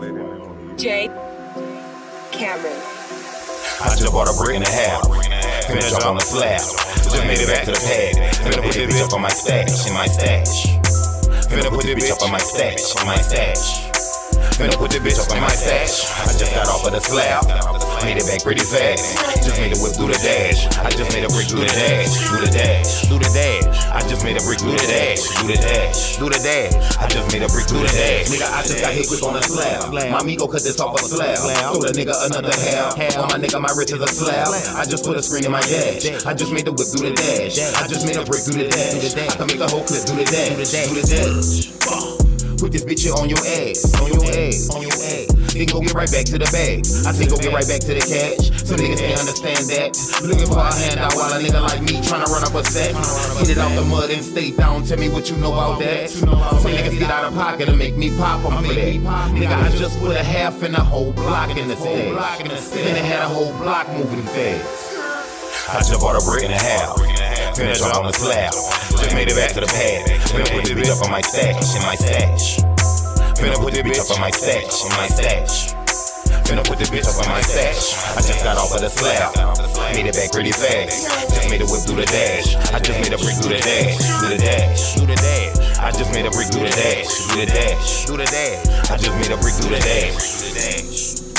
DJ Cameron. I just bought a brick and a half. Finna jump on the slab. Just made it back to the pad. Finna put this bitch up on my stash, in my stash. Finna put this bitch up on my stash, in my stash. Finna put this bitch up in my stash. I just got off of the slab. Made it back pretty fast. Just made a whip through the dash. I just made a brick through the dash. Through the dash. Through the dash. I just made a brick through the dash. Through the dash. Through the dash. I just made a brick through the dash. Nigga, I just got hit quick on the slab. My amigo cut this off a slab. Throw the nigga another half. On my nigga, my wrist is a slab. I just put a screen in my dash. I just made the whip through the dash. I just made a brick through the dash. I can make a whole clip through the dash. Through the dash. Put this bitch on your ass, on your ass, on your ass. Then go get right back to the bag. I say go get right back to the cash. Some niggas can't understand that. Looking for a handout while a nigga like me trying to run up a set. Get it out the mud and stay down. Tell me what you know about that. Some niggas get out of pocket and make me pop on for that. Nigga, I just put a half and a whole block in the stash. Then it had a whole block moving fast. I just bought a brick and a half. Jump on the slab. Just made it back to the pad. Finna put this bitch up on my stash, in my stash. Finna put this bitch up on my stash, in my stash. Finna put this bitch up on my stash. I just got off of the slab. Made it back pretty fast. Just made a whip through the dash. I just made a brick through the dash. Through the dash. Through the dash. I just made a brick through the dash. Through the dash. Through the dash. I just made a brick through the dash. Through the dash.